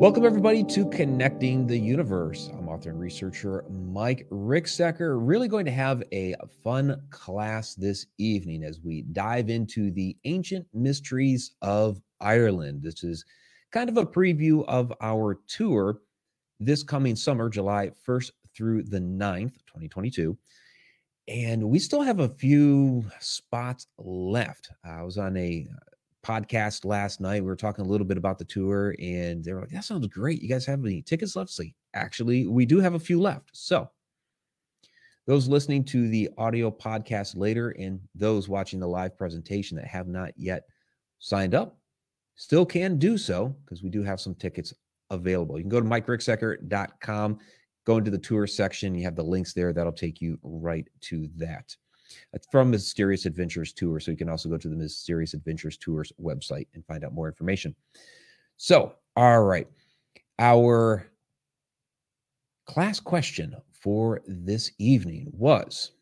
Welcome, everybody, to Connecting the Universe. I'm author and researcher Mike Ricksecker. Really going to have a fun class this evening as we dive into the ancient mysteries of Ireland. This is kind of a preview of our tour this coming summer, July 1st through the 9th, 2022. And we still have a few spots left. I was on a podcast last night. We were talking a little bit about the tour, and they were like, "That sounds great. You guys have any tickets left?" So actually, we do have a few left. So those listening to the audio podcast later, and those watching the live presentation that have not yet signed up, still can do so because we do have some tickets available. You can go to mikericksecker.com, go into the tour section. You have the links there. That'll take you right to that. It's from Mysterious Adventures Tour. So you can also go to the Mysterious Adventures Tours website and find out more information. So, all right. Our class question for this evening was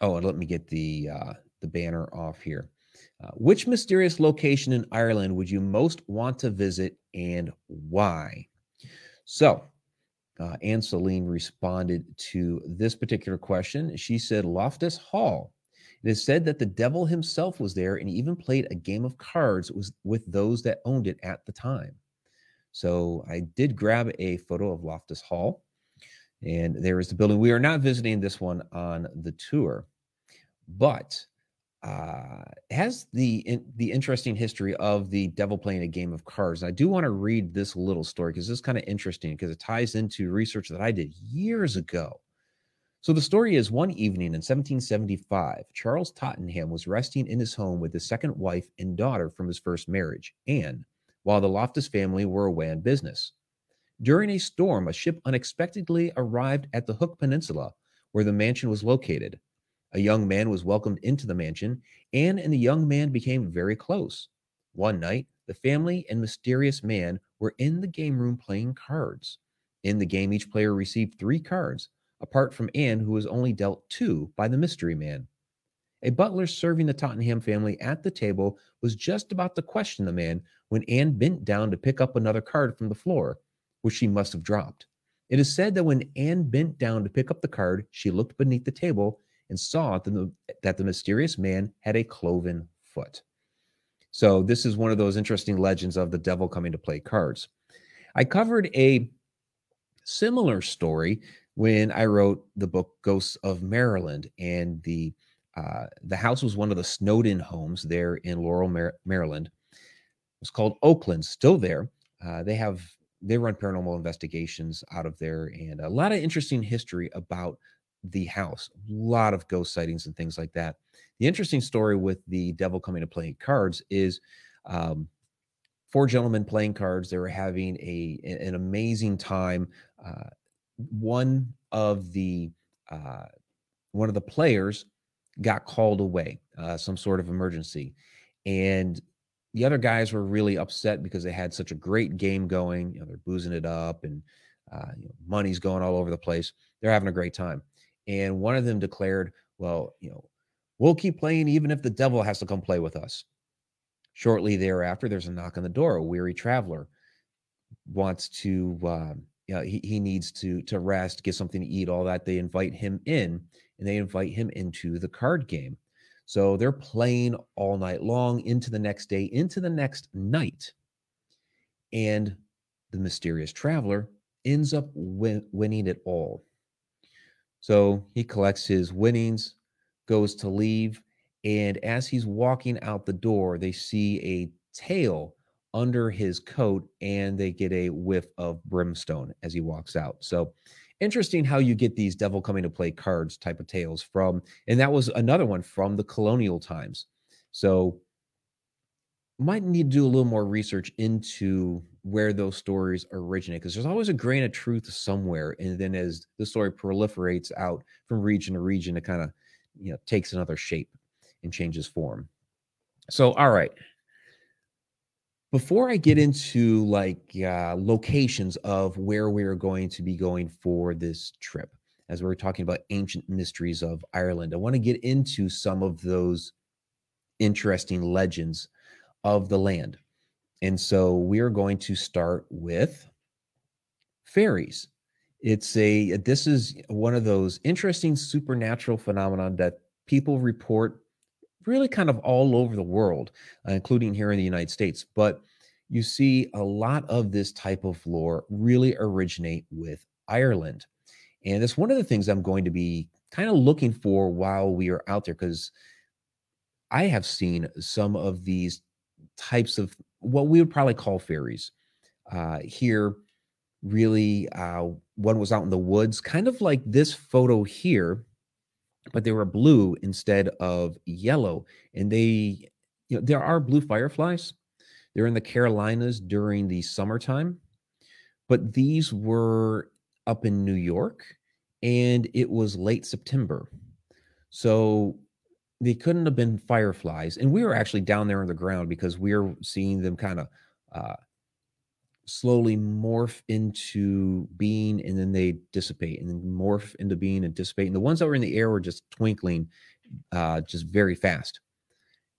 oh, and let me get the uh, the banner off here. Uh, which mysterious location in Ireland would you most want to visit and why? So, uh, Anne Celine responded to this particular question. She said, Loftus Hall. It is said that the devil himself was there and even played a game of cards with those that owned it at the time. So I did grab a photo of Loftus Hall, and there is the building. We are not visiting this one on the tour, but uh, has the in, the interesting history of the devil playing a game of cards. And I do want to read this little story because this is kind of interesting because it ties into research that I did years ago. So the story is one evening in 1775, Charles Tottenham was resting in his home with his second wife and daughter from his first marriage, Anne, while the Loftus family were away on business. During a storm, a ship unexpectedly arrived at the Hook Peninsula, where the mansion was located. A young man was welcomed into the mansion, Anne and the young man became very close. One night, the family and mysterious man were in the game room playing cards. In the game, each player received three cards, apart from Anne, who was only dealt two by the mystery man. A butler serving the Tottenham family at the table was just about to question the man when Anne bent down to pick up another card from the floor, which she must have dropped. It is said that when Anne bent down to pick up the card, she looked beneath the table and saw that the, that the mysterious man had a cloven foot. So, this is one of those interesting legends of the devil coming to play cards. I covered a similar story when I wrote the book Ghosts of Maryland, and the uh, the house was one of the Snowden homes there in Laurel, Mar- Maryland. It was called Oakland, still there. Uh, they have they run paranormal investigations out of there, and a lot of interesting history about the house. A lot of ghost sightings and things like that. The interesting story with the devil coming to play cards is um, four gentlemen playing cards. They were having a an amazing time. Uh, one of the uh, one of the players got called away, uh, some sort of emergency, and the other guys were really upset because they had such a great game going. You know, they're boozing it up and uh, you know, money's going all over the place. They're having a great time and one of them declared, "Well, you know, we'll keep playing even if the devil has to come play with us." Shortly thereafter, there's a knock on the door. A weary traveler wants to, uh, you know, he, he needs to to rest, get something to eat, all that. They invite him in, and they invite him into the card game. So they're playing all night long into the next day, into the next night, and the mysterious traveler ends up win- winning it all. So he collects his winnings, goes to leave, and as he's walking out the door, they see a tail under his coat and they get a whiff of brimstone as he walks out. So interesting how you get these devil coming to play cards type of tales from, and that was another one from the colonial times. So might need to do a little more research into where those stories originate because there's always a grain of truth somewhere and then as the story proliferates out from region to region it kind of you know takes another shape and changes form. So all right. Before i get into like uh, locations of where we're going to be going for this trip as we we're talking about ancient mysteries of ireland i want to get into some of those interesting legends of the land And so we are going to start with fairies. It's a this is one of those interesting supernatural phenomenon that people report really kind of all over the world, uh, including here in the United States. But you see a lot of this type of lore really originate with Ireland. And that's one of the things I'm going to be kind of looking for while we are out there because I have seen some of these types of what we would probably call fairies uh, here. Really, uh, one was out in the woods, kind of like this photo here, but they were blue instead of yellow. And they, you know, there are blue fireflies. They're in the Carolinas during the summertime, but these were up in New York and it was late September. So they couldn't have been fireflies. And we were actually down there on the ground because we are seeing them kind of uh, slowly morph into being and then they dissipate and then morph into being and dissipate. And the ones that were in the air were just twinkling uh, just very fast.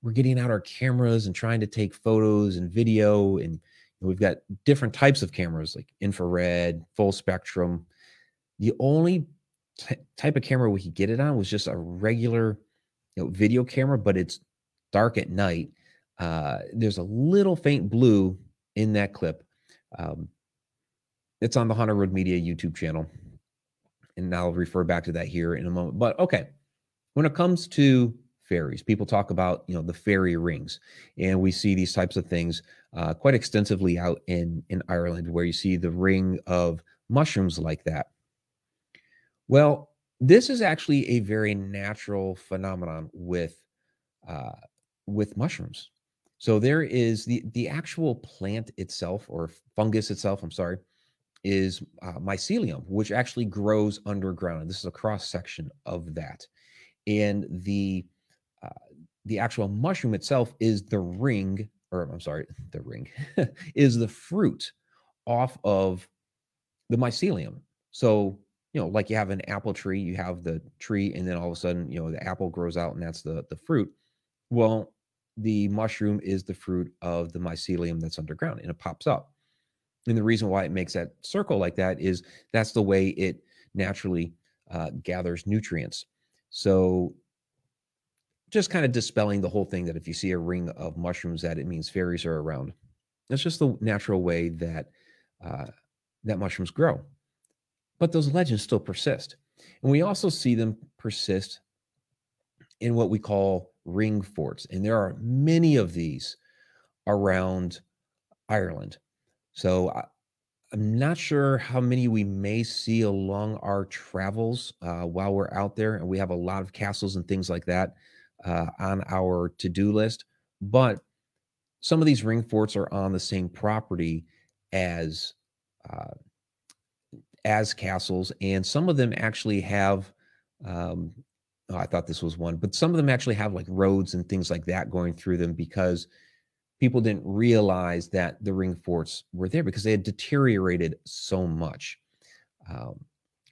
We're getting out our cameras and trying to take photos and video. And we've got different types of cameras like infrared, full spectrum. The only t- type of camera we could get it on was just a regular you know, video camera, but it's dark at night. Uh, there's a little faint blue in that clip. Um, it's on the Haunted Road Media YouTube channel. And I'll refer back to that here in a moment. But okay, when it comes to fairies, people talk about you know the fairy rings, and we see these types of things uh, quite extensively out in in Ireland, where you see the ring of mushrooms like that. Well, this is actually a very natural phenomenon with uh, with mushrooms. So there is the the actual plant itself or fungus itself. I'm sorry, is uh, mycelium, which actually grows underground. And this is a cross section of that, and the uh, the actual mushroom itself is the ring, or I'm sorry, the ring is the fruit off of the mycelium. So you know, like you have an apple tree, you have the tree, and then all of a sudden, you know, the apple grows out and that's the the fruit. Well, the mushroom is the fruit of the mycelium that's underground and it pops up. And the reason why it makes that circle like that is that's the way it naturally uh, gathers nutrients. So just kind of dispelling the whole thing that if you see a ring of mushrooms, that it means fairies are around. That's just the natural way that uh, that mushrooms grow but those legends still persist. And we also see them persist in what we call ring forts. And there are many of these around Ireland. So I, am not sure how many we may see along our travels uh, while we're out there. And we have a lot of castles and things like that uh, on our to do list. But some of these ring forts are on the same property as uh, as castles, and some of them actually have. Um, oh, I thought this was one, but some of them actually have like roads and things like that going through them because people didn't realize that the ring forts were there because they had deteriorated so much. Um,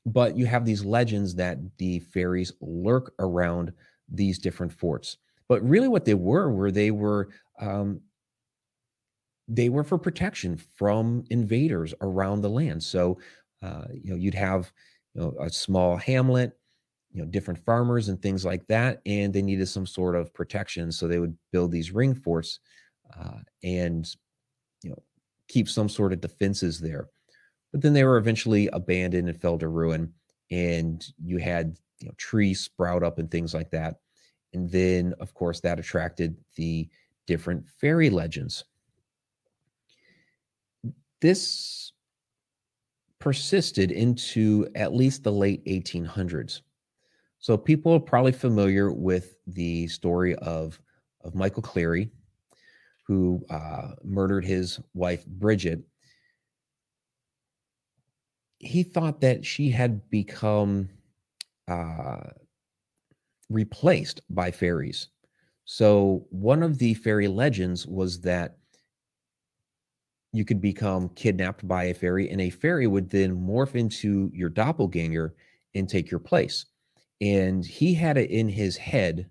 but you have these legends that the fairies lurk around these different forts. But really, what they were were they were um, they were for protection from invaders around the land. So uh, you know, you'd have you know a small hamlet, you know, different farmers and things like that, and they needed some sort of protection, so they would build these ring forts uh, and you know keep some sort of defenses there. But then they were eventually abandoned and fell to ruin, and you had you know trees sprout up and things like that, and then of course that attracted the different fairy legends. This persisted into at least the late 1800s. So people are probably familiar with the story of, of Michael Cleary, who uh, murdered his wife, Bridget. He thought that she had become uh, replaced by fairies. So, one of the fairy legends was that you could become kidnapped by a fairy, and a fairy would then morph into your doppelganger and take your place. And he had it in his head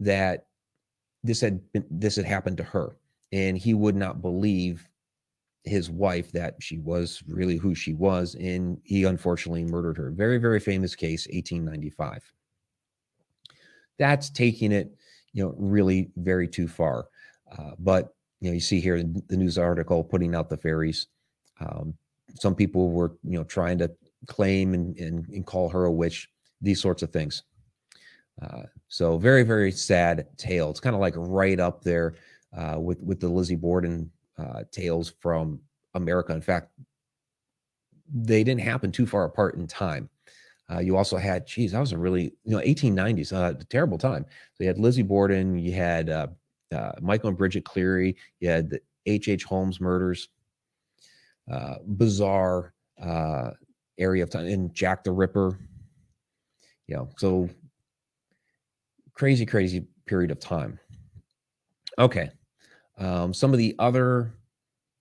that this had been, this had happened to her. and he would not believe his wife that she was really who she was, and he unfortunately murdered her. Very, very famous case, 1895. That's taking it, you know, really very too far. Uh, but you know, you see here the news article putting out the fairies. Um, some people were, you know, trying to claim and, and, and call her a witch. These sorts of things. Uh, so very, very sad tale. It's kind of like right up there uh, with with the Lizzie Borden uh, tales from America. In fact, they didn't happen too far apart in time. Uh, you also had, geez, that was a really, you know, 1890s, uh, terrible time. So you had Lizzie Borden, you had uh, uh, Michael and Bridget Cleary, you had the H.H. Holmes murders, uh, bizarre uh, area of time, and Jack the Ripper. You know, so crazy, crazy period of time. Okay. Um, some of the other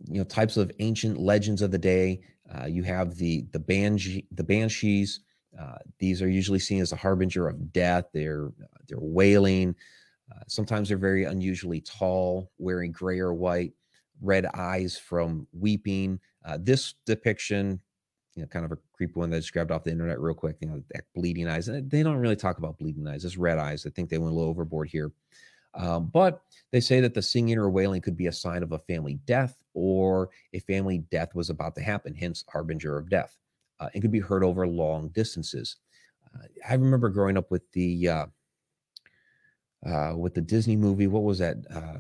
you know types of ancient legends of the day. Uh, you have the the banshee, the banshees. Uh, these are usually seen as a harbinger of death. They're they're wailing. Uh, sometimes they're very unusually tall, wearing gray or white, red eyes from weeping. Uh, this depiction, you know, kind of a creepy one that I just grabbed off the internet real quick. You know, bleeding eyes. And they don't really talk about bleeding eyes. It's red eyes. I think they went a little overboard here. Um, but they say that the singing or wailing could be a sign of a family death or a family death was about to happen, hence harbinger of death. Uh, it could be heard over long distances. Uh, I remember growing up with the uh, uh with the Disney movie. What was that? Uh,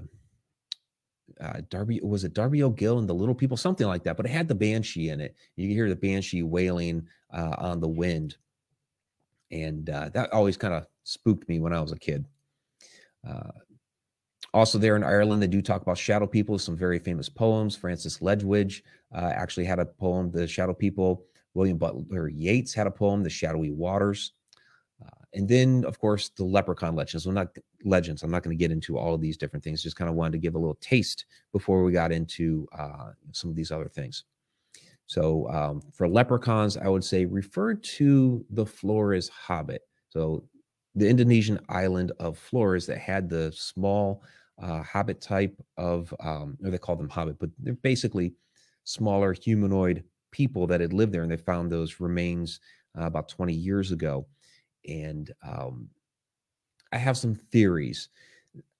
uh, Darby was it Darby O'Gill and the Little People, something like that. But it had the banshee in it. You can hear the banshee wailing on the wind, and that always kind of spooked me when I was a kid. Uh, also, there in Ireland, they do talk about shadow people, some very famous poems. Francis Ledwidge uh, actually had a poem, The Shadow People. William Butler Yeats had a poem, The Shadowy Waters. Uh, and then, of course, the leprechaun legends. Well, not legends. I'm not going to get into all of these different things. Just kind of wanted to give a little taste before we got into uh, some of these other things. So, um, for leprechauns, I would say refer to the Flores Hobbit. So, the Indonesian island of Flores that had the small uh, hobbit type of, um, or they call them hobbit, but they're basically smaller humanoid people that had lived there, and they found those remains uh, about 20 years ago. And um, I have some theories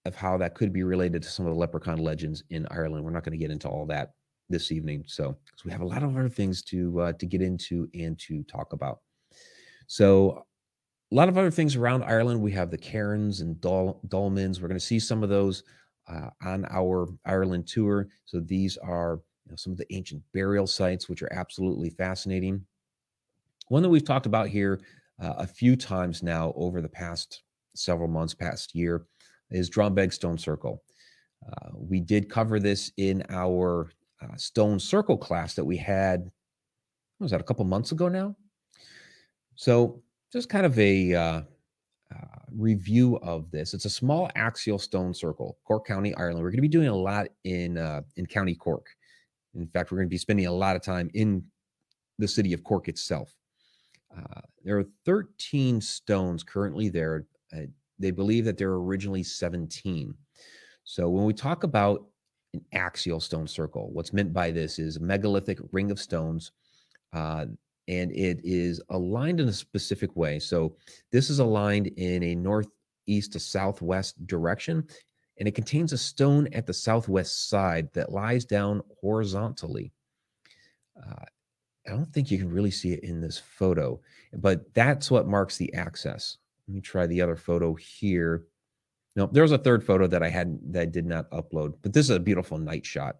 of how that could be related to some of the leprechaun legends in Ireland. We're not going to get into all that this evening, so because we have a lot of other things to uh, to get into and to talk about. So a lot of other things around Ireland. We have the cairns and Dol- dolmens. We're going to see some of those uh, on our Ireland tour. So these are you know, some of the ancient burial sites, which are absolutely fascinating. One that we've talked about here uh, a few times now over the past several months, past year, is Drombeg Stone Circle. Uh, we did cover this in our uh, Stone Circle class that we had. was that a couple months ago now? So just kind of a uh, uh, review of this. It's a small axial stone circle, Cork County, Ireland. We're going to be doing a lot in uh, in County Cork. In fact, we're going to be spending a lot of time in the city of Cork itself. Uh, there are 13 stones currently there. Uh, they believe that there are originally 17. So when we talk about an axial stone circle, what's meant by this is a megalithic ring of stones uh, and it is aligned in a specific way. So this is aligned in a northeast to southwest direction, and it contains a stone at the southwest side that lies down horizontally. Uh, I don't think you can really see it in this photo, but that's what marks the access. Let me try the other photo here. No, there was a third photo that I had that I did not upload, but this is a beautiful night shot.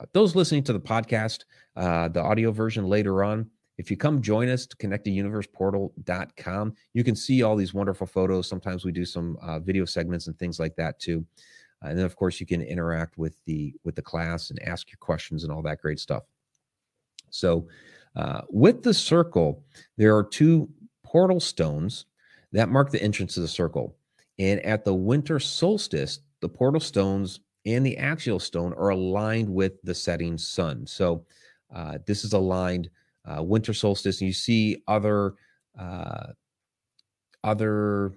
Uh, those listening to the podcast, uh, the audio version later on, if you come join us to connecteduniverseportal.com, you can see all these wonderful photos. Sometimes we do some uh, video segments and things like that too. And then of course you can interact with the with the class and ask your questions and all that great stuff. So uh, with the circle, there are two portal stones that mark the entrance to the circle. And at the winter solstice, the portal stones and the axial stone are aligned with the setting sun. So uh, this is aligned uh, winter solstice, and you see other uh, other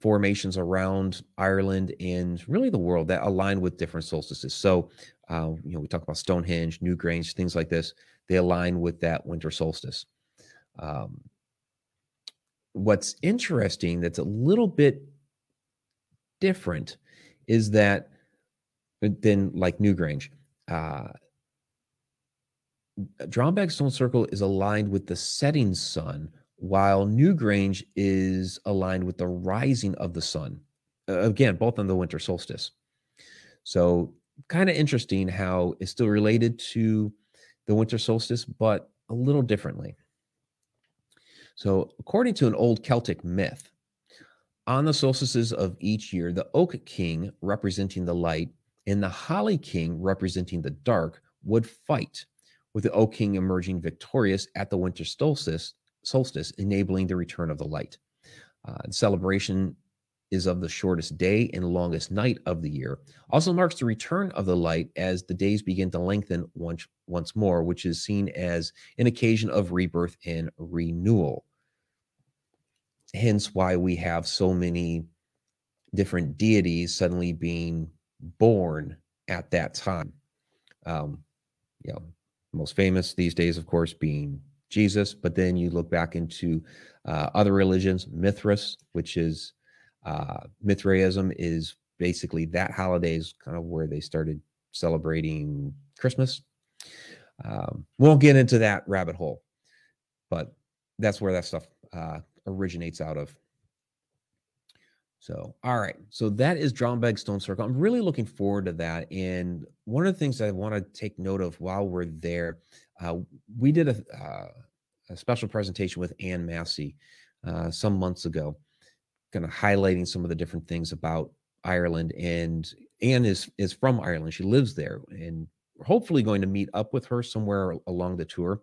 formations around Ireland and really the world that align with different solstices. So, uh, you know, we talk about Stonehenge, Newgrange, things like this. They align with that winter solstice. Um, what's interesting that's a little bit different is that uh, than like Newgrange. Uh, Drombeg Stone Circle is aligned with the setting sun, while Newgrange is aligned with the rising of the sun. Uh, again, both on the winter solstice. So, kind of interesting how it's still related to the winter solstice, but a little differently. So, according to an old Celtic myth, on the solstices of each year, the Oak King, representing the light, and the Holly King, representing the dark, would fight, with the Oak King emerging victorious at the winter solstice, solstice enabling the return of the light. Uh, the celebration is of the shortest day and longest night of the year. Also marks the return of the light as the days begin to lengthen once once more, which is seen as an occasion of rebirth and renewal. Hence why we have so many different deities suddenly being born at that time. Um, you know, most famous these days, of course, being Jesus. But then you look back into uh, other religions, Mithras, which is uh, Mithraism, is basically that holiday is kind of where they started celebrating Christmas. Um, we won't get into that rabbit hole, but that's where that stuff uh, originates out of. So, all right. So that is Drombeg Stone Circle. I'm really looking forward to that. And one of the things I want to take note of while we're there, uh, we did a, uh, a, special presentation with Ann Massey uh, some months ago, kind of highlighting some of the different things about Ireland. And Anne is is from Ireland. She lives there, and we're hopefully going to meet up with her somewhere along the tour.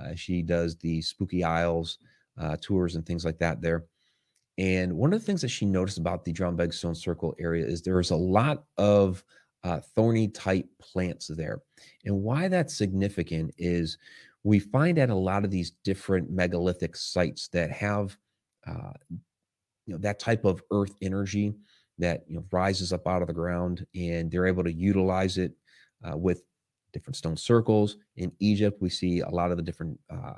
Uh, she does the Spooky Isles uh, tours and things like that there. And one of the things that she noticed about the Drombeg Stone Circle area is there's a lot of uh, thorny type plants there. And why that's significant is we find at a lot of these different megalithic sites that have uh, you know that type of earth energy that you know rises up out of the ground and they're able to utilize it uh, with different stone circles in egypt we see a lot of the different uh,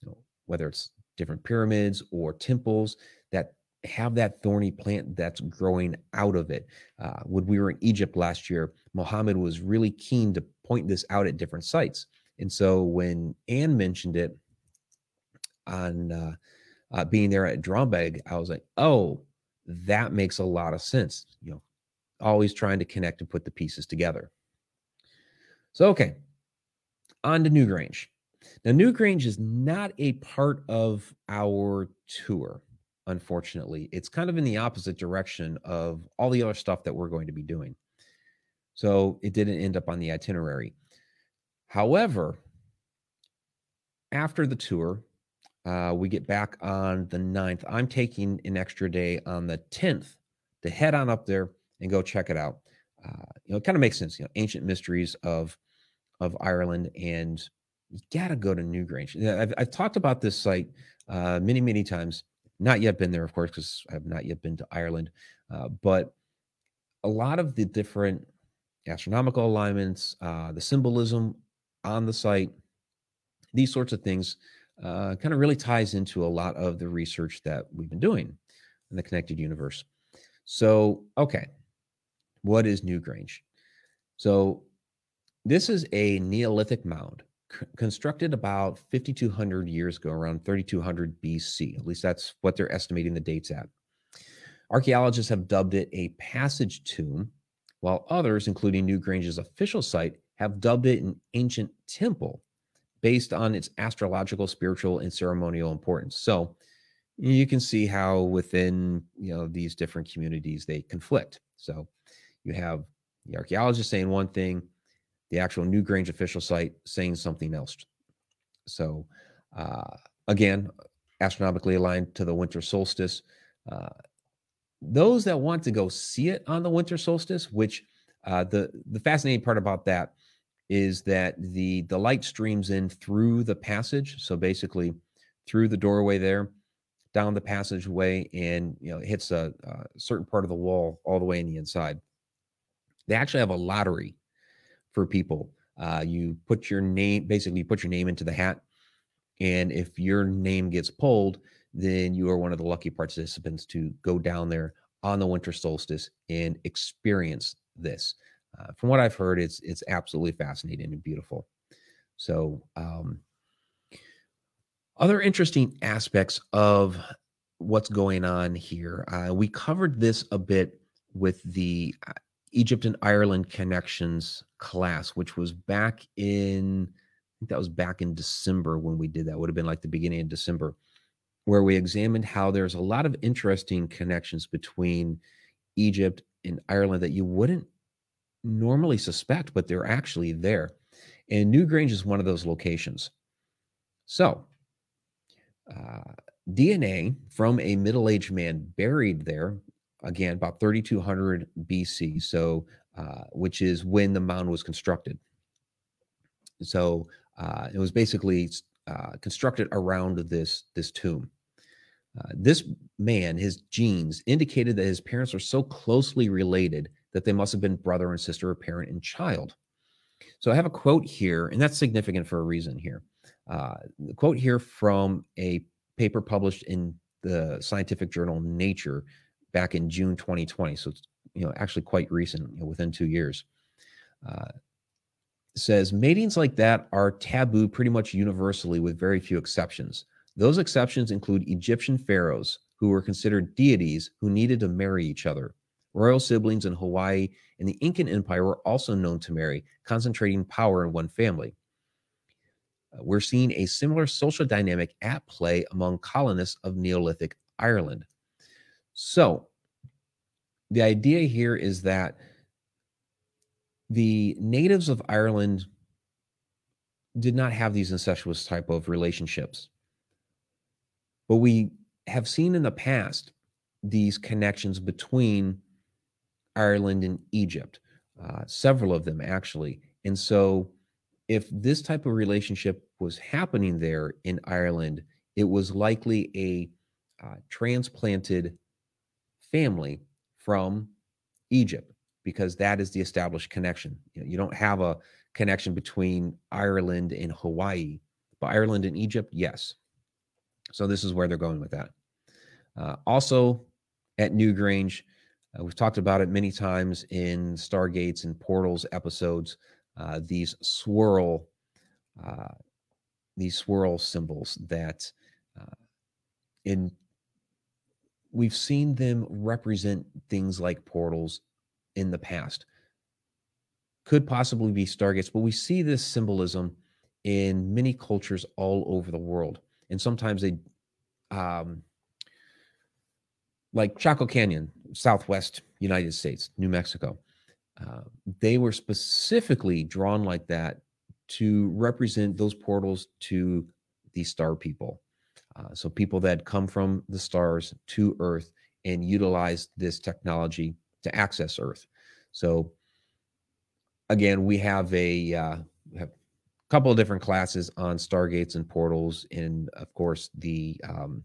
you know whether it's different pyramids or temples that have that thorny plant that's growing out of it. Uh, when we were in Egypt last year, Mohammed was really keen to point this out at different sites. And so when Anne mentioned it on uh, being there at Drombeg, I was like, oh, that makes a lot of sense. You know, always trying to connect and put the pieces together. So, okay, on to Newgrange. Now, Newgrange is not a part of our tour, unfortunately. It's kind of in the opposite direction of all the other stuff that we're going to be doing. So it didn't end up on the itinerary. However, after the tour, uh, we get back on the 9th. I'm taking an extra day on the 10th to head on up there and go check it out. Uh, you know, it kind of makes sense. You know, ancient mysteries of of Ireland and you got to go to Newgrange. I've, I've talked about this site uh, many, many times. Not yet been there, of course, because I have not yet been to Ireland. Uh, but a lot of the different astronomical alignments, uh, the symbolism on the site, these sorts of things uh, kind of really ties into a lot of the research that we've been doing in the connected universe. So, okay, what is Newgrange? So, this is a Neolithic mound constructed about 5,200 years ago, around 3,200 BC. At least that's what they're estimating the dates at. Archaeologists have dubbed it a passage tomb, while others, including Newgrange's official site, have dubbed it an ancient temple based on its astrological, spiritual, and ceremonial importance. So you can see how within you know these different communities they conflict. So you have the archaeologists saying one thing, the actual Newgrange official site saying something else. So, uh, again, astronomically aligned to the winter solstice. Uh, those that want to go see it on the winter solstice, which uh, the the fascinating part about that is that the the light streams in through the passage. So basically, through the doorway there, down the passageway and you know hits a, a certain part of the wall all the way in the inside. They actually have a lottery for people. Uh, you put your name, basically, you put your name into the hat, and if your name gets pulled, then you are one of the lucky participants to go down there on the winter solstice and experience this. Uh, from what I've heard, it's it's absolutely fascinating and beautiful. So, um, other interesting aspects of what's going on here. Uh, we covered this a bit with the uh, Egypt and Ireland connections class, which was back in, I think that was back in December when we did that. Would have been like the beginning of December, where we examined how there's a lot of interesting connections between Egypt and Ireland that you wouldn't normally suspect, but they're actually there. And Newgrange is one of those locations. So, uh, DNA from a middle aged man buried there, again, about 3200 BC, so uh, which is when the mound was constructed. So uh, it was basically uh, constructed around this, this tomb. Uh, this man, his genes indicated that his parents were so closely related that they must have been brother and sister or parent and child. So I have a quote here, and that's significant for a reason here. Uh, the quote here from a paper published in the scientific journal Nature back in June 2020. So it's you know actually quite recent, you know, within two years. Uh, says matings like that are taboo pretty much universally, with very few exceptions. Those exceptions include Egyptian pharaohs, who were considered deities who needed to marry each other. Royal siblings in Hawaii and the Incan Empire were also known to marry, concentrating power in one family. Uh, we're seeing a similar social dynamic at play among colonists of Neolithic Ireland. So, the idea here is that the natives of Ireland did not have these incestuous type of relationships. But we have seen in the past these connections between Ireland and Egypt, uh, several of them actually. And so if this type of relationship was happening there in Ireland, it was likely a uh, transplanted family from Egypt because that is the established connection. You, know, you don't have a connection between Ireland and Hawaii, but Ireland and Egypt, yes. So this is where they're going with that. Uh, also at Newgrange, uh, we've talked about it many times in Stargates and Portals episodes uh, these swirl uh, these swirl symbols that uh, in we've seen them represent things like portals in the past. Could possibly be stargates but we see this symbolism in many cultures all over the world and sometimes they um, like chaco canyon southwest united states new mexico uh, they were specifically drawn like that to represent those portals to the star people. Uh, so people that come from the stars to Earth and utilize this technology to access Earth. So again, we have a uh, have a couple of different classes on stargates and portals, and of course the um,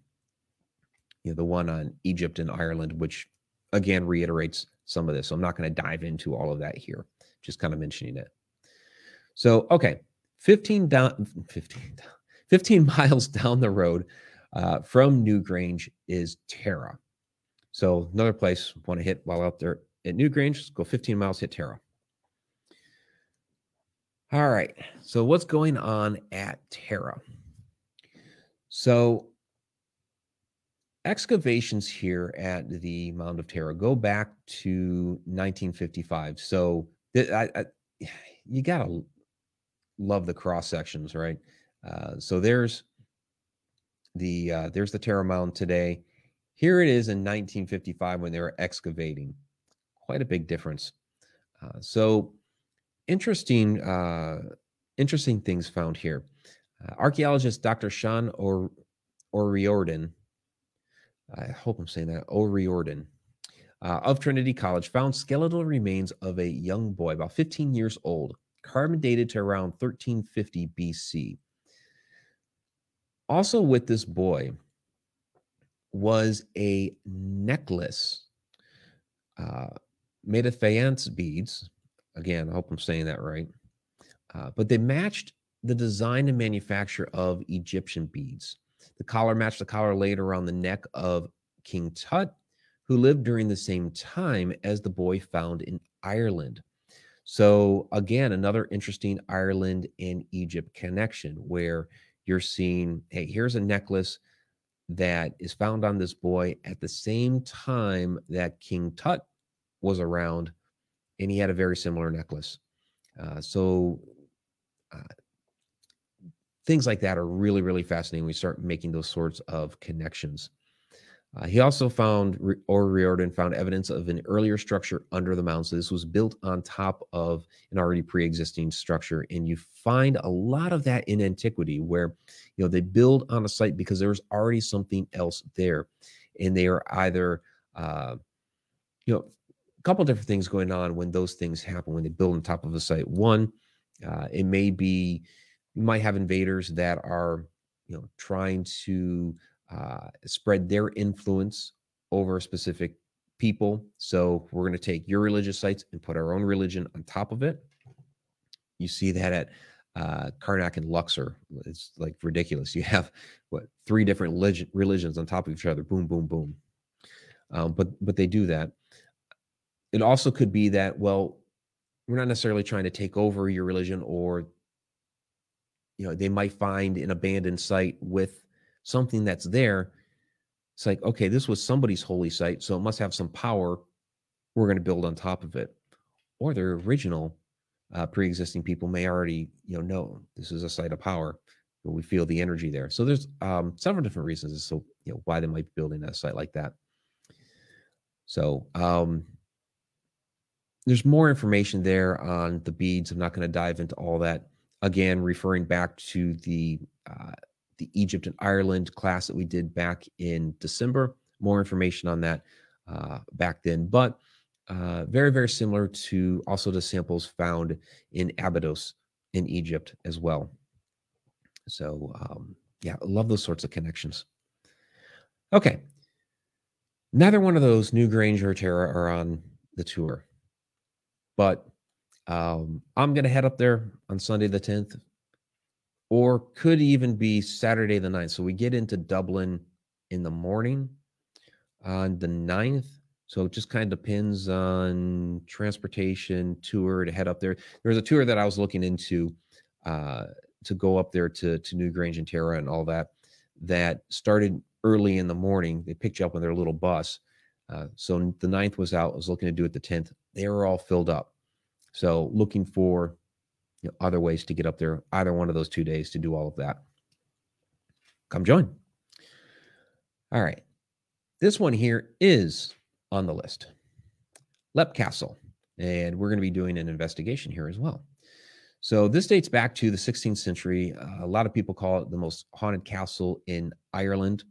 you know the one on Egypt and Ireland, which again reiterates some of this. So I'm not going to dive into all of that here, just kind of mentioning it. So, okay, 15 down, 15, 15 miles down the road uh, from Newgrange is Tara. So another place want to hit while out there at Newgrange, go 15 miles, hit Tara. All right. So what's going on at Tara? So excavations here at the Mound of Tara go back to 1955. So I, I, you gotta love the cross sections, right? Uh, so there's the uh, there's the Tara Mound today. Here it is in 1955 when they were excavating. Quite a big difference. Uh, so interesting, uh, interesting things found here. Uh, archaeologist Dr. Sean or O'Riordan I hope I'm saying that, O'Riordan uh, of Trinity College found skeletal remains of a young boy, about 15 years old, carbon dated to around 1350 BC. Also, with this boy was a necklace uh, made of faience beads. Again, I hope I'm saying that right. Uh, but they matched the design and manufacture of Egyptian beads. The collar matched the collar laid around the neck of King Tut, who lived during the same time as the boy found in Ireland. So, again, another interesting Ireland and Egypt connection where you're seeing, hey, here's a necklace that is found on this boy at the same time that King Tut was around, and he had a very similar necklace. Uh, so, uh, things like that are really, really fascinating. We start making those sorts of connections. Uh, he also found, O'Riordan found evidence of an earlier structure under the mound. So this was built on top of an already pre-existing structure, and you find a lot of that in antiquity, where you know they build on a site because there was already something else there, and they are either, uh, you know, a couple different things going on when those things happen when they build on top of a site. One, uh, it may be you might have invaders that are, you know, trying to uh, spread their influence over specific people. So we're going to take your religious sites and put our own religion on top of it. You see that at uh, Karnak and Luxor. It's like ridiculous. You have what three different religion, religions on top of each other. Boom, boom, boom. Um, but but they do that. It also could be that well, we're not necessarily trying to take over your religion, or you know, they might find an abandoned site with something that's there. It's like, okay, this was somebody's holy site, so it must have some power. We're going to build on top of it. Or their original uh, pre-existing people may already, you know, know this is a site of power. But we feel the energy there. So there's um, several different reasons as to you know why they might be building a site like that. So um, there's more information there on the beads. I'm not going to dive into all that. Again, referring back to the uh, the Egypt and Ireland class that we did back in December. More information on that uh, back then, but uh, very, very similar to also the samples found in Abydos in Egypt as well. So, um, yeah, love those sorts of connections. Okay. Neither one of those, Newgrange or Tara, are on the tour, but um, I'm going to head up there on Sunday the 10th or could even be Saturday the 9th. So we get into Dublin in the morning on the 9th. So it just kind of depends on transportation tour to head up there. There was a tour that I was looking into uh, to go up there to, to Newgrange and Tara and all that, that started early in the morning. They picked you up on their little bus. Uh, so the 9th was out. I was looking to do it the 10th. They were all filled up. So looking for you know, other ways to get up there either one of those two days to do all of that. Come join. All right. This one here is on the list Leap Castle. And we're going to be doing an investigation here as well. So this dates back to the 16th century. Uh, a lot of people call it the most haunted castle in Ireland.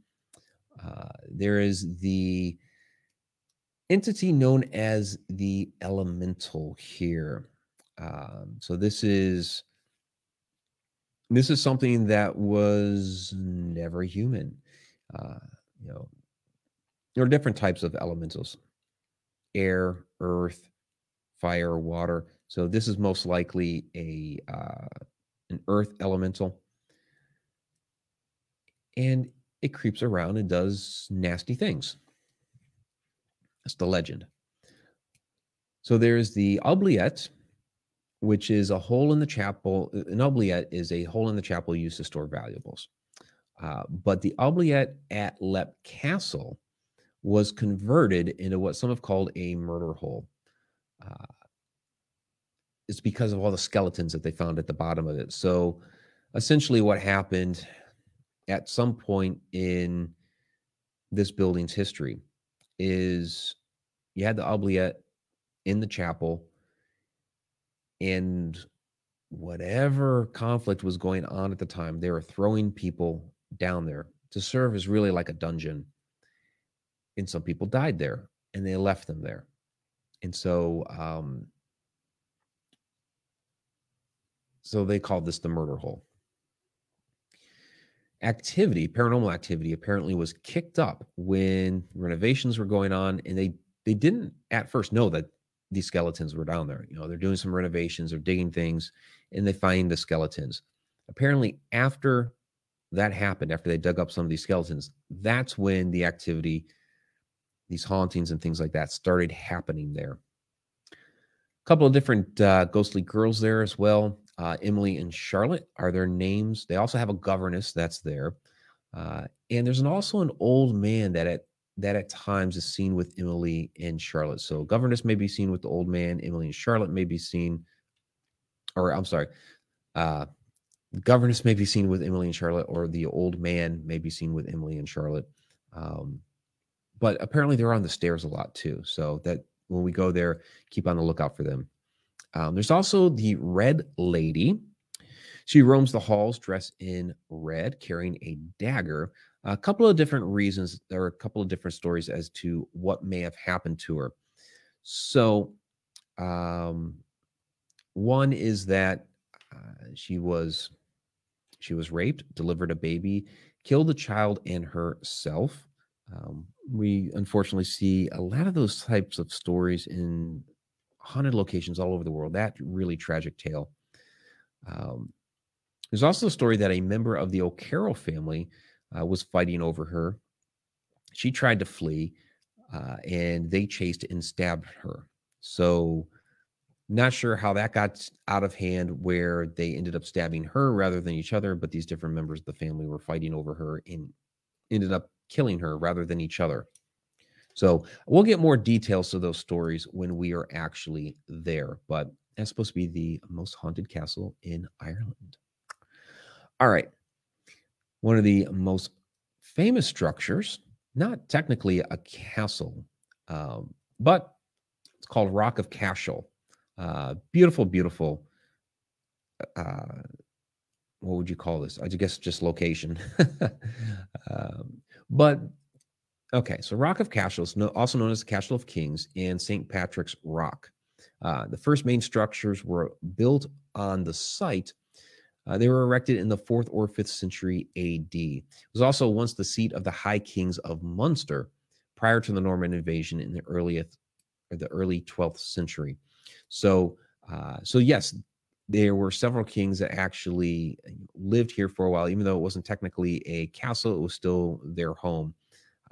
Uh, there is the entity known as the Elemental here. Um, so this is this is something that was never human. Uh, you know, there are different types of elementals: air, earth, fire, water. So this is most likely a uh, an earth elemental, and it creeps around and does nasty things. That's the legend. So there's the oubliette, which is a hole in the chapel. An oubliette is a hole in the chapel used to store valuables. Uh, but the oubliette at Leap Castle was converted into what some have called a murder hole. Uh, it's because of all the skeletons that they found at the bottom of it. So essentially, what happened at some point in this building's history is you had the oubliette in the chapel and whatever conflict was going on at the time, they were throwing people down there to serve as really like a dungeon. And some people died there and they left them there. And so, um, so they called this the murder hole. Activity, paranormal activity, apparently was kicked up when renovations were going on, and they they didn't at first know that these skeletons were down there. You know, they're doing some renovations, they're digging things, and they find the skeletons. Apparently, after that happened, after they dug up some of these skeletons, that's when the activity, these hauntings and things like that, started happening there. A couple of different uh, ghostly girls there as well. Uh, Emily and Charlotte are their names. They also have a governess that's there, uh, and there's an, also an old man that at that at times is seen with Emily and Charlotte. So governess may be seen with the old man. Emily and Charlotte may be seen, or I'm sorry, uh, governess may be seen with Emily and Charlotte, or the old man may be seen with Emily and Charlotte. Um, but apparently they're on the stairs a lot too. So that when we go there, keep on the lookout for them. Um, there's also the Red Lady. She roams the halls dressed in red, carrying a dagger. A couple of different reasons. There are a couple of different stories as to what may have happened to her. So, um, one is that uh, she was she was raped, delivered a baby, killed a child and herself. Um, we unfortunately see a lot of those types of stories in haunted locations all over the world. That really tragic tale. Um, there's also a story that a member of the O'Carroll family uh, was fighting over her. She tried to flee, uh, and they chased and stabbed her. So not sure how that got out of hand, where they ended up stabbing her rather than each other, but these different members of the family were fighting over her and ended up killing her rather than each other. So we'll get more details to those stories when we are actually there, but that's supposed to be the most haunted castle in Ireland. All right. One of the most famous structures, not technically a castle, um, but it's called Rock of Cashel. Uh, beautiful, beautiful. Uh, what would you call this? I guess just location. um, but okay, so Rock of Cashel is also known as the Cashel of Kings and St. Patrick's Rock. Uh, the first main structures were built on the site. Uh, they were erected in the fourth or fifth century AD. It was also once the seat of the High Kings of Munster prior to the Norman invasion in the earliest or the early 12th century. So, uh, so yes, there were several kings that actually lived here for a while, even though it wasn't technically a castle, it was still their home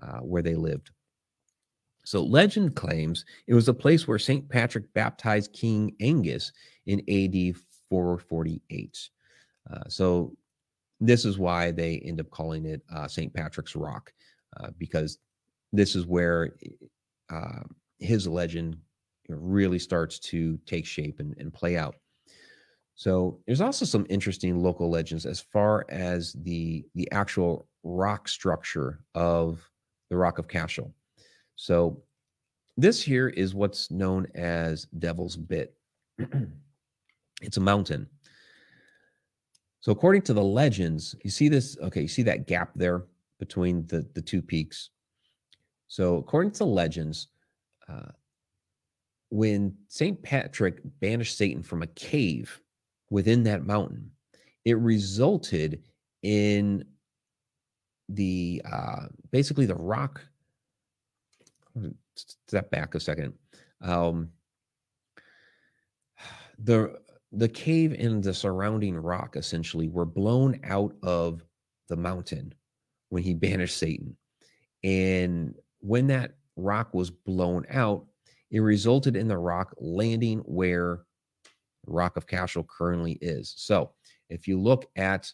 uh, where they lived. So, legend claims it was a place where St. Patrick baptized King Angus in AD 448. Uh, so, this is why they end up calling it uh, St. Patrick's Rock, uh, because this is where uh, his legend really starts to take shape and, and play out. So there's also some interesting local legends as far as the the actual rock structure of the Rock of Cashel. So this here is what's known as Devil's Bit. it's a mountain. So according to the legends, you see this, okay, you see that gap there between the, the two peaks. So according to legends, uh, when St. Patrick banished Satan from a cave within that mountain, it resulted in the uh, basically the rock. Step back a second. Um, the the cave and the surrounding rock essentially were blown out of the mountain when he banished Satan, and when that rock was blown out, it resulted in the rock landing where Rock of Cashel currently is. So if you look at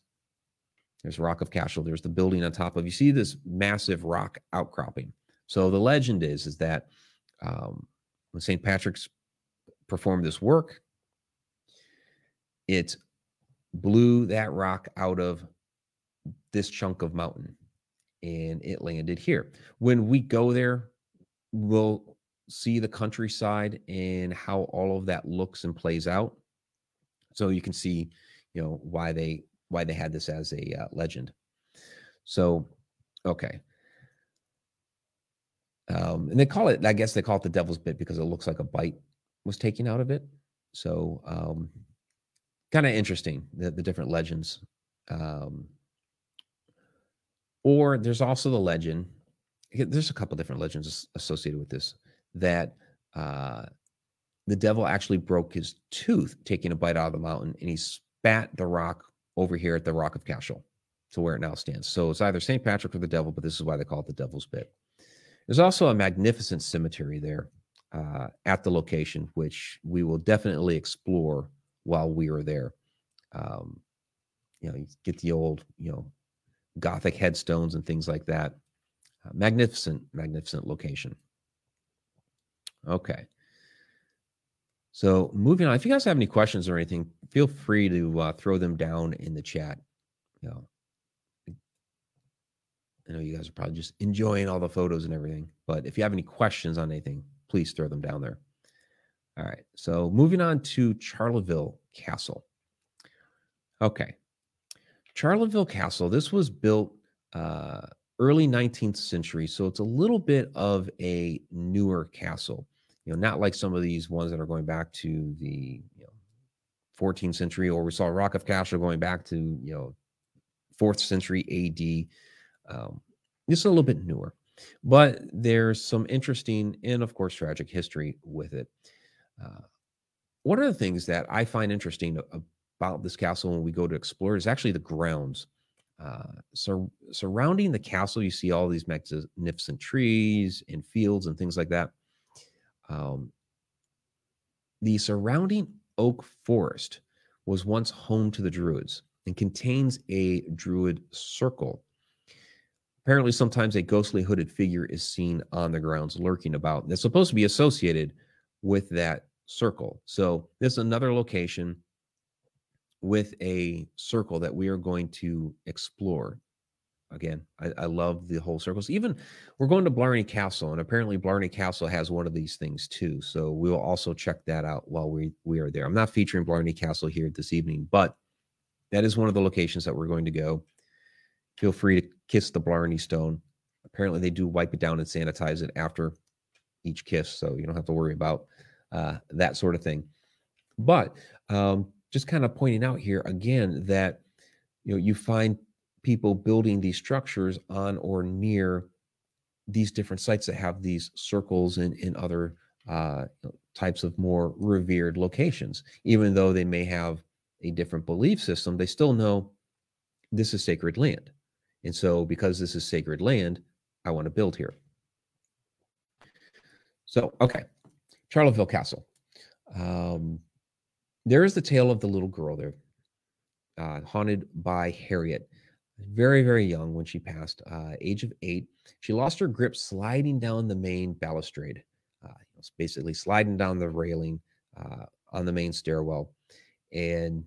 there's Rock of Cashel, there's the building on top of you see this massive rock outcropping. So the legend is is that um, when St. Patrick's performed this work, it blew that rock out of this chunk of mountain and it landed here. When we go there, we'll see the countryside and how all of that looks and plays out. So you can see, you know, why they why they had this as a uh, legend. So, okay. Um, and they call it, I guess they call it the devil's bit because it looks like a bite was taken out of it. So, um, kind of interesting the, the different legends. Um, or there's also the legend. There's a couple different legends associated with this that uh, the devil actually broke his tooth taking a bite out of the mountain, and he spat the rock over here at the Rock of Cashel to where it now stands. So it's either St. Patrick or the devil, but this is why they call it the Devil's Bit. There's also a magnificent cemetery there uh, at the location, which we will definitely explore while we are there. Um, you know, you get the old, you know, Gothic headstones and things like that. Uh, magnificent, magnificent location. Okay. So moving on, if you guys have any questions or anything, feel free to uh, throw them down in the chat. You know, I know you guys are probably just enjoying all the photos and everything, but if you have any questions on anything, please throw them down there. All right. So moving on to Charleville Castle. Okay. Charleville Castle, this was built uh, early 19th century. So it's a little bit of a newer castle. You know, not like some of these ones that are going back to the you know, 14th century, or we saw Rock of Cashel going back to you know fourth century AD. Um, is a little bit newer, but there's some interesting and, of course, tragic history with it. Uh, one of the things that I find interesting about this castle when we go to explore is actually the grounds. Uh, so surrounding the castle, you see all these magnificent trees and fields and things like that. Um, the surrounding oak forest was once home to the Druids and contains a Druid circle Apparently, sometimes a ghostly hooded figure is seen on the grounds lurking about. That's supposed to be associated with that circle. So, this is another location with a circle that we are going to explore. Again, I, I love the whole circles. Even we're going to Blarney Castle, and apparently Blarney Castle has one of these things too. So we will also check that out while we we are there. I'm not featuring Blarney Castle here this evening, but that is one of the locations that we're going to go. Feel free to kiss the Blarney Stone. Apparently, they do wipe it down and sanitize it after each kiss, so you don't have to worry about uh, that sort of thing. But um, just kind of pointing out here again that you know you find people building these structures on or near these different sites that have these circles and in other uh, types of more revered locations. Even though they may have a different belief system, they still know this is sacred land. And so, because this is sacred land, I want to build here. So, okay, Charleville Castle. Um, there is the tale of the little girl there, uh, haunted by Harriet. Very, very young when she passed, uh, age of eight. She lost her grip sliding down the main balustrade, uh, basically sliding down the railing uh, on the main stairwell. And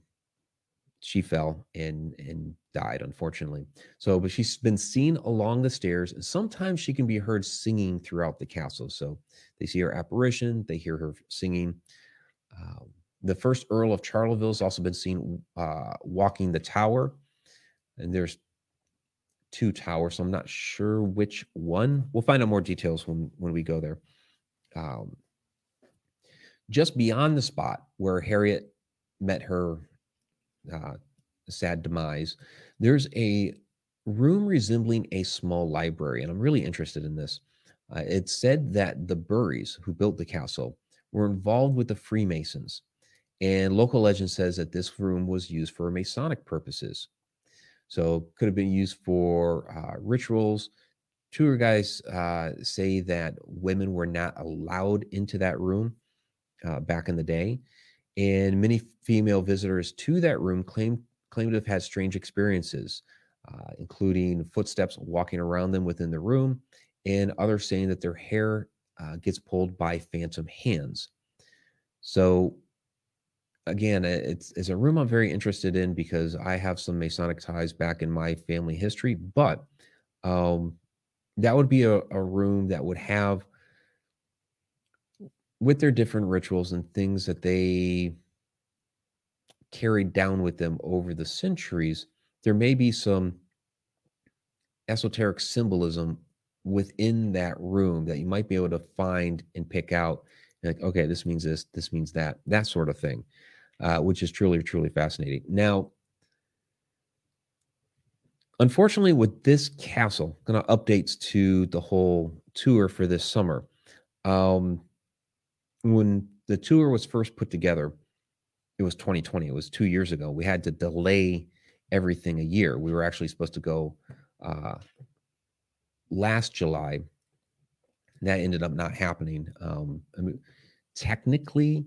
she fell and and died unfortunately so but she's been seen along the stairs and sometimes she can be heard singing throughout the castle so they see her apparition they hear her singing um, the first earl of charleville has also been seen uh, walking the tower and there's two towers so i'm not sure which one we'll find out more details when when we go there um, just beyond the spot where harriet met her uh, sad demise, there's a room resembling a small library, and I'm really interested in this. Uh, it's said that the Burys, who built the castle, were involved with the Freemasons, and local legend says that this room was used for Masonic purposes. So, could have been used for uh, rituals. Tour guys uh, say that women were not allowed into that room uh, back in the day, and many female visitors to that room claim claim to have had strange experiences, uh, including footsteps walking around them within the room, and others saying that their hair uh, gets pulled by phantom hands. So, again, it's, it's a room I'm very interested in because I have some Masonic ties back in my family history, but um, that would be a, a room that would have with their different rituals and things that they carried down with them over the centuries, there may be some esoteric symbolism within that room that you might be able to find and pick out. Like, okay, this means this, this means that, that sort of thing, uh, which is truly, truly fascinating. Now, unfortunately, with this castle, kind of updates to the whole tour for this summer. Um, when the tour was first put together, it was 2020. It was two years ago. We had to delay everything a year. We were actually supposed to go uh, last July. That ended up not happening. Um, I mean, technically,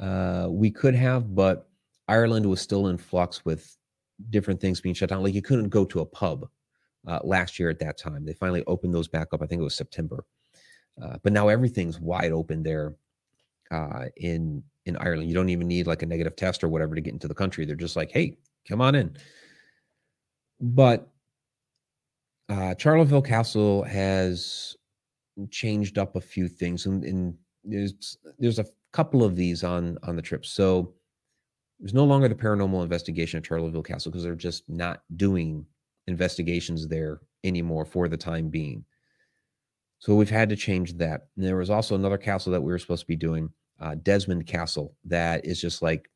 uh, we could have, but Ireland was still in flux with different things being shut down. Like you couldn't go to a pub uh, last year at that time. They finally opened those back up. I think it was September. Uh, but now everything's wide open there uh, in in Ireland. You don't even need like a negative test or whatever to get into the country. They're just like, hey, come on in. But uh, Charleville Castle has changed up a few things, and, and there's there's a couple of these on on the trip. So there's no longer the paranormal investigation at Charleville Castle because they're just not doing investigations there anymore for the time being. So we've had to change that. And there was also another castle that we were supposed to be doing, uh, Desmond Castle, that is just like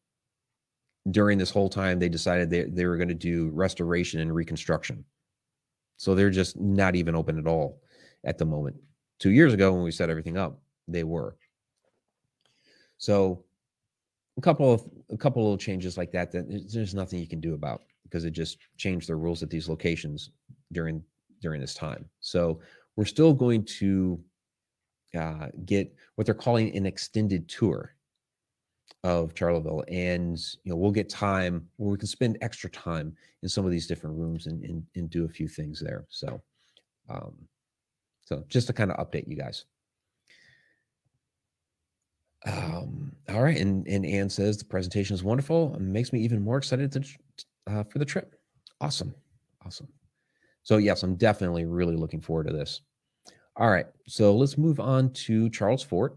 during this whole time they decided they, they were going to do restoration and reconstruction. So they're just not even open at all at the moment. Two years ago, when we set everything up, they were. So a couple of a couple little changes like that that there's nothing you can do about because it just changed the rules at these locations during during this time. So we're still going to uh, get what they're calling an extended tour of Charleville, and you know we'll get time where we can spend extra time in some of these different rooms and and, and do a few things there. So, um, so just to kind of update you guys. Um, all right, and and Anne says the presentation is wonderful. Makes me even more excited to uh, for the trip. Awesome, awesome. So yes, I'm definitely really looking forward to this. All right, so let's move on to Charles Fort.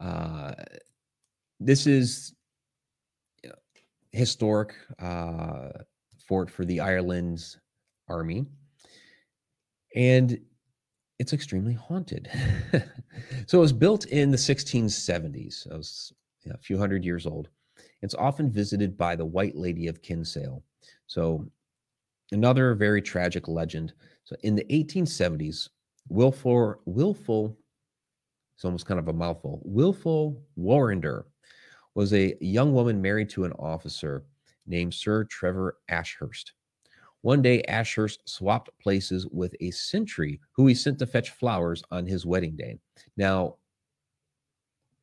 Uh, this is you know, historic uh, fort for the Ireland's army, and it's extremely haunted. so it was built in the 1670s. It was a few hundred years old. It's often visited by the White Lady of Kinsale. So another very tragic legend. So in the 1870s, willful, willful, it's almost kind of a mouthful. Wilful Warrender was a young woman married to an officer named Sir Trevor Ashurst. One day, Ashurst swapped places with a sentry who he sent to fetch flowers on his wedding day. Now,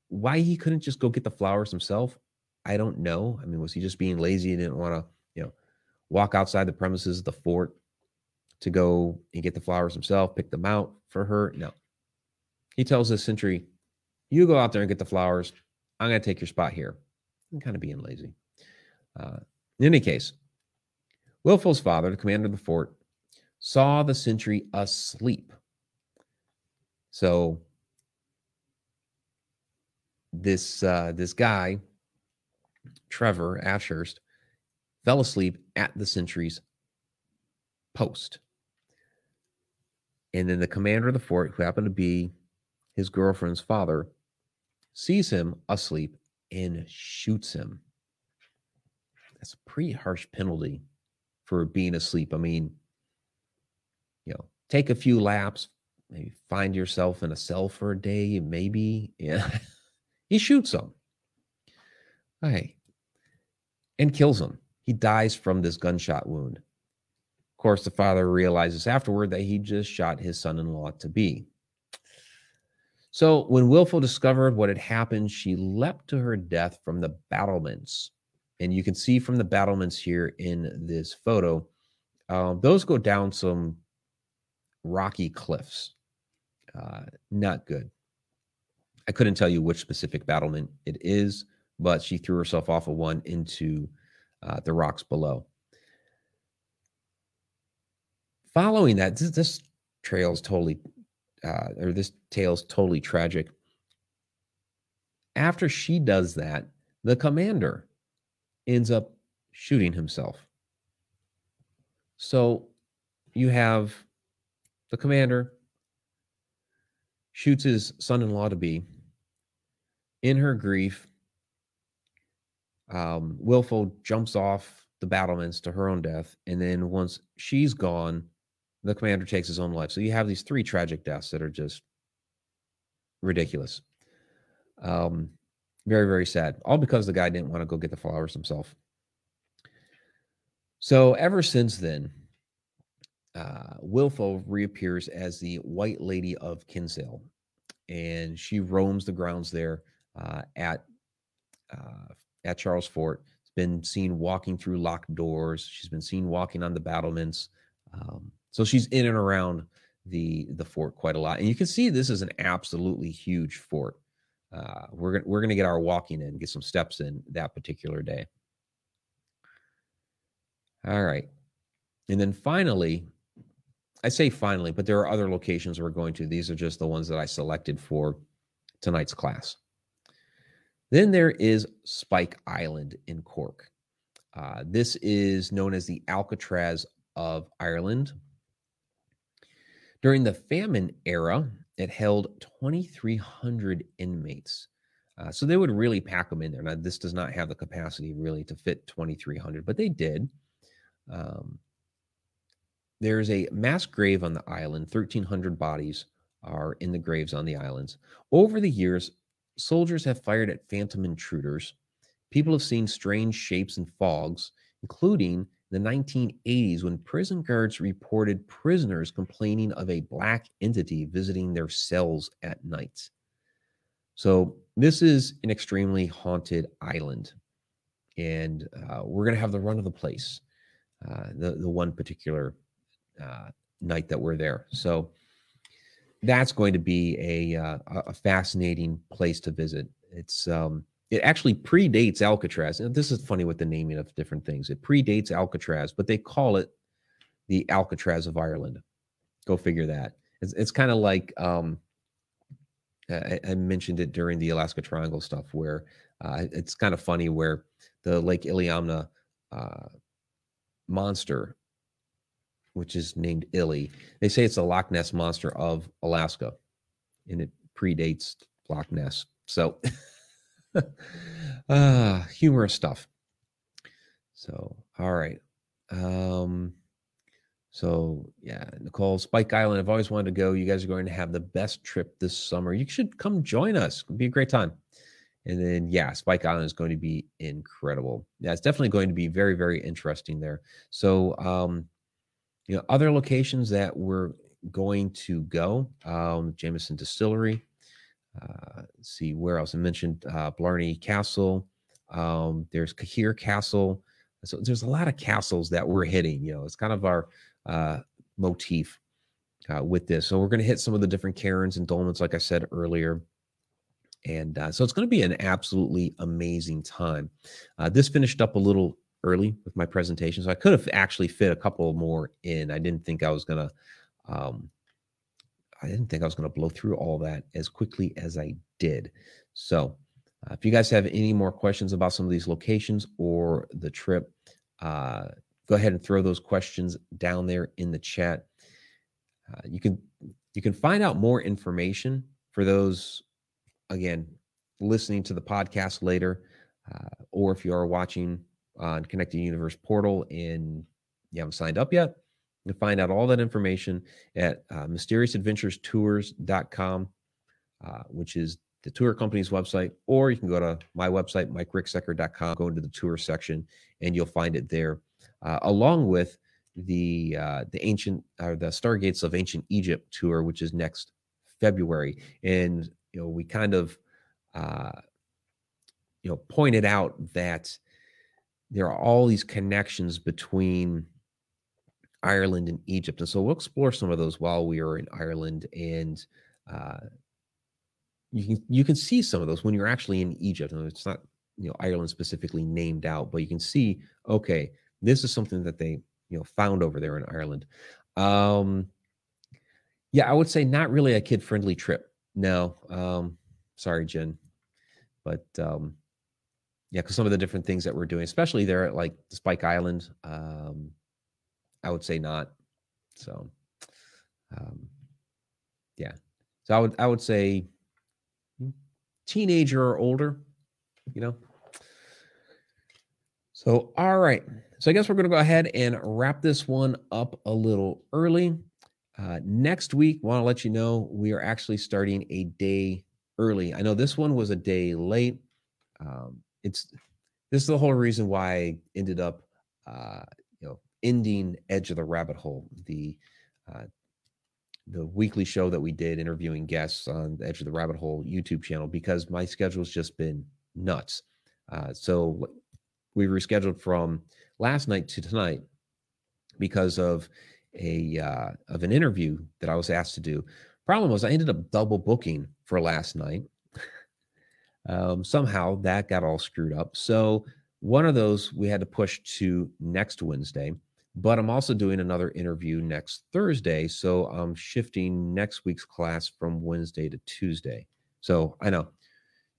why he couldn't just go get the flowers himself, I don't know. I mean, was he just being lazy and didn't want to, you know, walk outside the premises of the fort to go and get the flowers himself, pick them out for her? No. He tells the sentry, You go out there and get the flowers. I'm going to take your spot here. I'm kind of being lazy. Uh, in any case, Wilful's father, the commander of the fort, saw the sentry asleep. So this uh, this guy, Trevor Ashurst, fell asleep at the sentry's post. And then the commander of the fort, who happened to be his girlfriend's father, sees him asleep and shoots him. That's a pretty harsh penalty for being asleep. I mean, you know, take a few laps, maybe find yourself in a cell for a day, maybe. Yeah. he shoots him. Hey. And kills him. He dies from this gunshot wound. Of course, the father realizes afterward that he just shot his son in law to be. So when Wilful discovered what had happened, she leapt to her death from the battlements and you can see from the battlements here in this photo, um, those go down some rocky cliffs. Uh, not good. I couldn't tell you which specific battlement it is, but she threw herself off of one into uh, the rocks below. Following that, this, this trail is totally, uh, or this tale is totally tragic. After she does that, the commander ends up shooting himself. So you have the commander shoots his son in law to be. In her grief, um, Wilful jumps off the battlements to her own death, and then once she's gone, the commander takes his own life. So you have these three tragic deaths that are just ridiculous. Um, very, very sad. All because the guy didn't want to go get the flowers himself. So ever since then, uh, Wilful reappears as the White Lady of Kinsale, and she roams the grounds there uh, at uh, at Charles Fort. Has been seen walking through locked doors. She's been seen walking on the battlements. Um, so she's in and around the the fort quite a lot, and you can see this is an absolutely huge fort. Uh, we're gonna we're gonna get our walking in, get some steps in that particular day. All right, and then finally, I say finally, but there are other locations we're going to. These are just the ones that I selected for tonight's class. Then there is Spike Island in Cork. Uh, this is known as the Alcatraz of Ireland. During the famine era, it held 2,300 inmates. Uh, so they would really pack them in there. Now, this does not have the capacity really to fit 2,300, but they did. Um, there's a mass grave on the island. 1,300 bodies are in the graves on the islands. Over the years, soldiers have fired at phantom intruders. People have seen strange shapes and fogs, including the 1980s when prison guards reported prisoners complaining of a black entity visiting their cells at night. So, this is an extremely haunted island, and uh, we're going to have the run of the place uh, the, the one particular uh, night that we're there. So that's going to be a, uh, a fascinating place to visit. It's um, it actually predates Alcatraz. And this is funny with the naming of different things. It predates Alcatraz, but they call it the Alcatraz of Ireland. Go figure that. It's, it's kind of like um, I, I, mentioned it during the Alaska Triangle stuff, where uh, it's kind of funny where the Lake Iliamna uh, monster which is named Illy. They say it's the Loch Ness monster of Alaska, and it predates Loch Ness. So, uh, humorous stuff. So, all right. Um, so yeah, Nicole, Spike Island. I've always wanted to go. You guys are going to have the best trip this summer. You should come join us. It'll be a great time. And then yeah, Spike Island is going to be incredible. Yeah, it's definitely going to be very, very interesting there. So um, you know, other locations that we're going to go, um, Jameson Distillery. Uh, see where else I mentioned uh, Blarney Castle. Um, there's Cahir Castle. So there's a lot of castles that we're hitting. You know, it's kind of our uh, motif uh, with this. So we're going to hit some of the different cairns and dolmens, like I said earlier. And uh, so it's going to be an absolutely amazing time. Uh, this finished up a little early with my presentation. So I could have actually fit a couple more in. I didn't think I was going to, um, I didn't think I was going to blow through all that as quickly as I did. So uh, if you guys have any more questions about some of these locations or the trip, uh, go ahead and throw those questions down there in the chat. Uh, you can you can find out more information for those again listening to the podcast later, uh, or if you are watching on Connected Universe portal and you haven't signed up yet, you can find out all that information at uh, mysteriousadventurestours.com, uh, which is the tour company's website, or you can go to my website, mikericksecker.com, go into the tour section, and you'll find it there, uh, along with the uh, the ancient or the Stargates of Ancient Egypt tour, which is next February. And you know, we kind of uh, you know pointed out that there are all these connections between Ireland and Egypt. And so we'll explore some of those while we are in Ireland. And uh, you can you can see some of those when you're actually in Egypt. And it's not you know Ireland specifically named out, but you can see okay, this is something that they you know found over there in Ireland. Um, yeah, I would say not really a kid friendly trip. No, um, sorry, Jen, but um, yeah, because some of the different things that we're doing, especially there at like Spike Island, um, I would say not. So, um, yeah. So I would I would say teenager or older, you know. So, all right. So, I guess we're going to go ahead and wrap this one up a little early. Uh, next week, want to let you know we are actually starting a day early. I know this one was a day late. Um, it's this is the whole reason why I ended up, uh, ending Edge of the Rabbit Hole, the uh, the weekly show that we did interviewing guests on the Edge of the Rabbit Hole YouTube channel because my schedule's just been nuts. Uh, so we rescheduled from last night to tonight because of a uh, of an interview that I was asked to do. Problem was I ended up double booking for last night. um, somehow that got all screwed up. So one of those we had to push to next Wednesday. But I'm also doing another interview next Thursday. So I'm shifting next week's class from Wednesday to Tuesday. So I know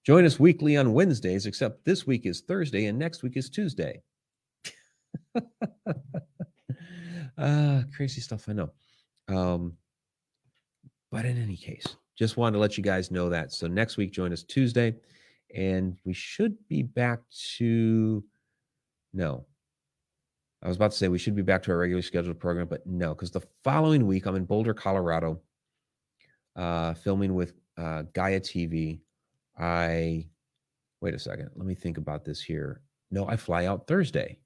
Join us weekly on Wednesdays, except this week is Thursday and next week is Tuesday. uh, crazy stuff, I know. Um, but in any case, just wanted to let you guys know that. So next week, join us Tuesday, and we should be back to no. I was about to say we should be back to our regularly scheduled program, but no, because the following week I'm in Boulder, Colorado, uh, filming with uh, Gaia TV I wait a second. Let me think about this here. No, I fly out Thursday.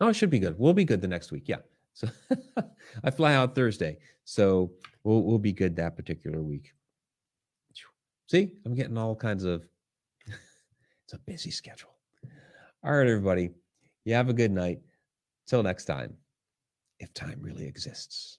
Oh, it should be good. We'll be good the next week. Yeah. So I fly out Thursday. So we'll we'll be good that particular week. See, I'm getting all kinds of it's a busy schedule. All right, everybody. You have a good night. Till next time, if time really exists.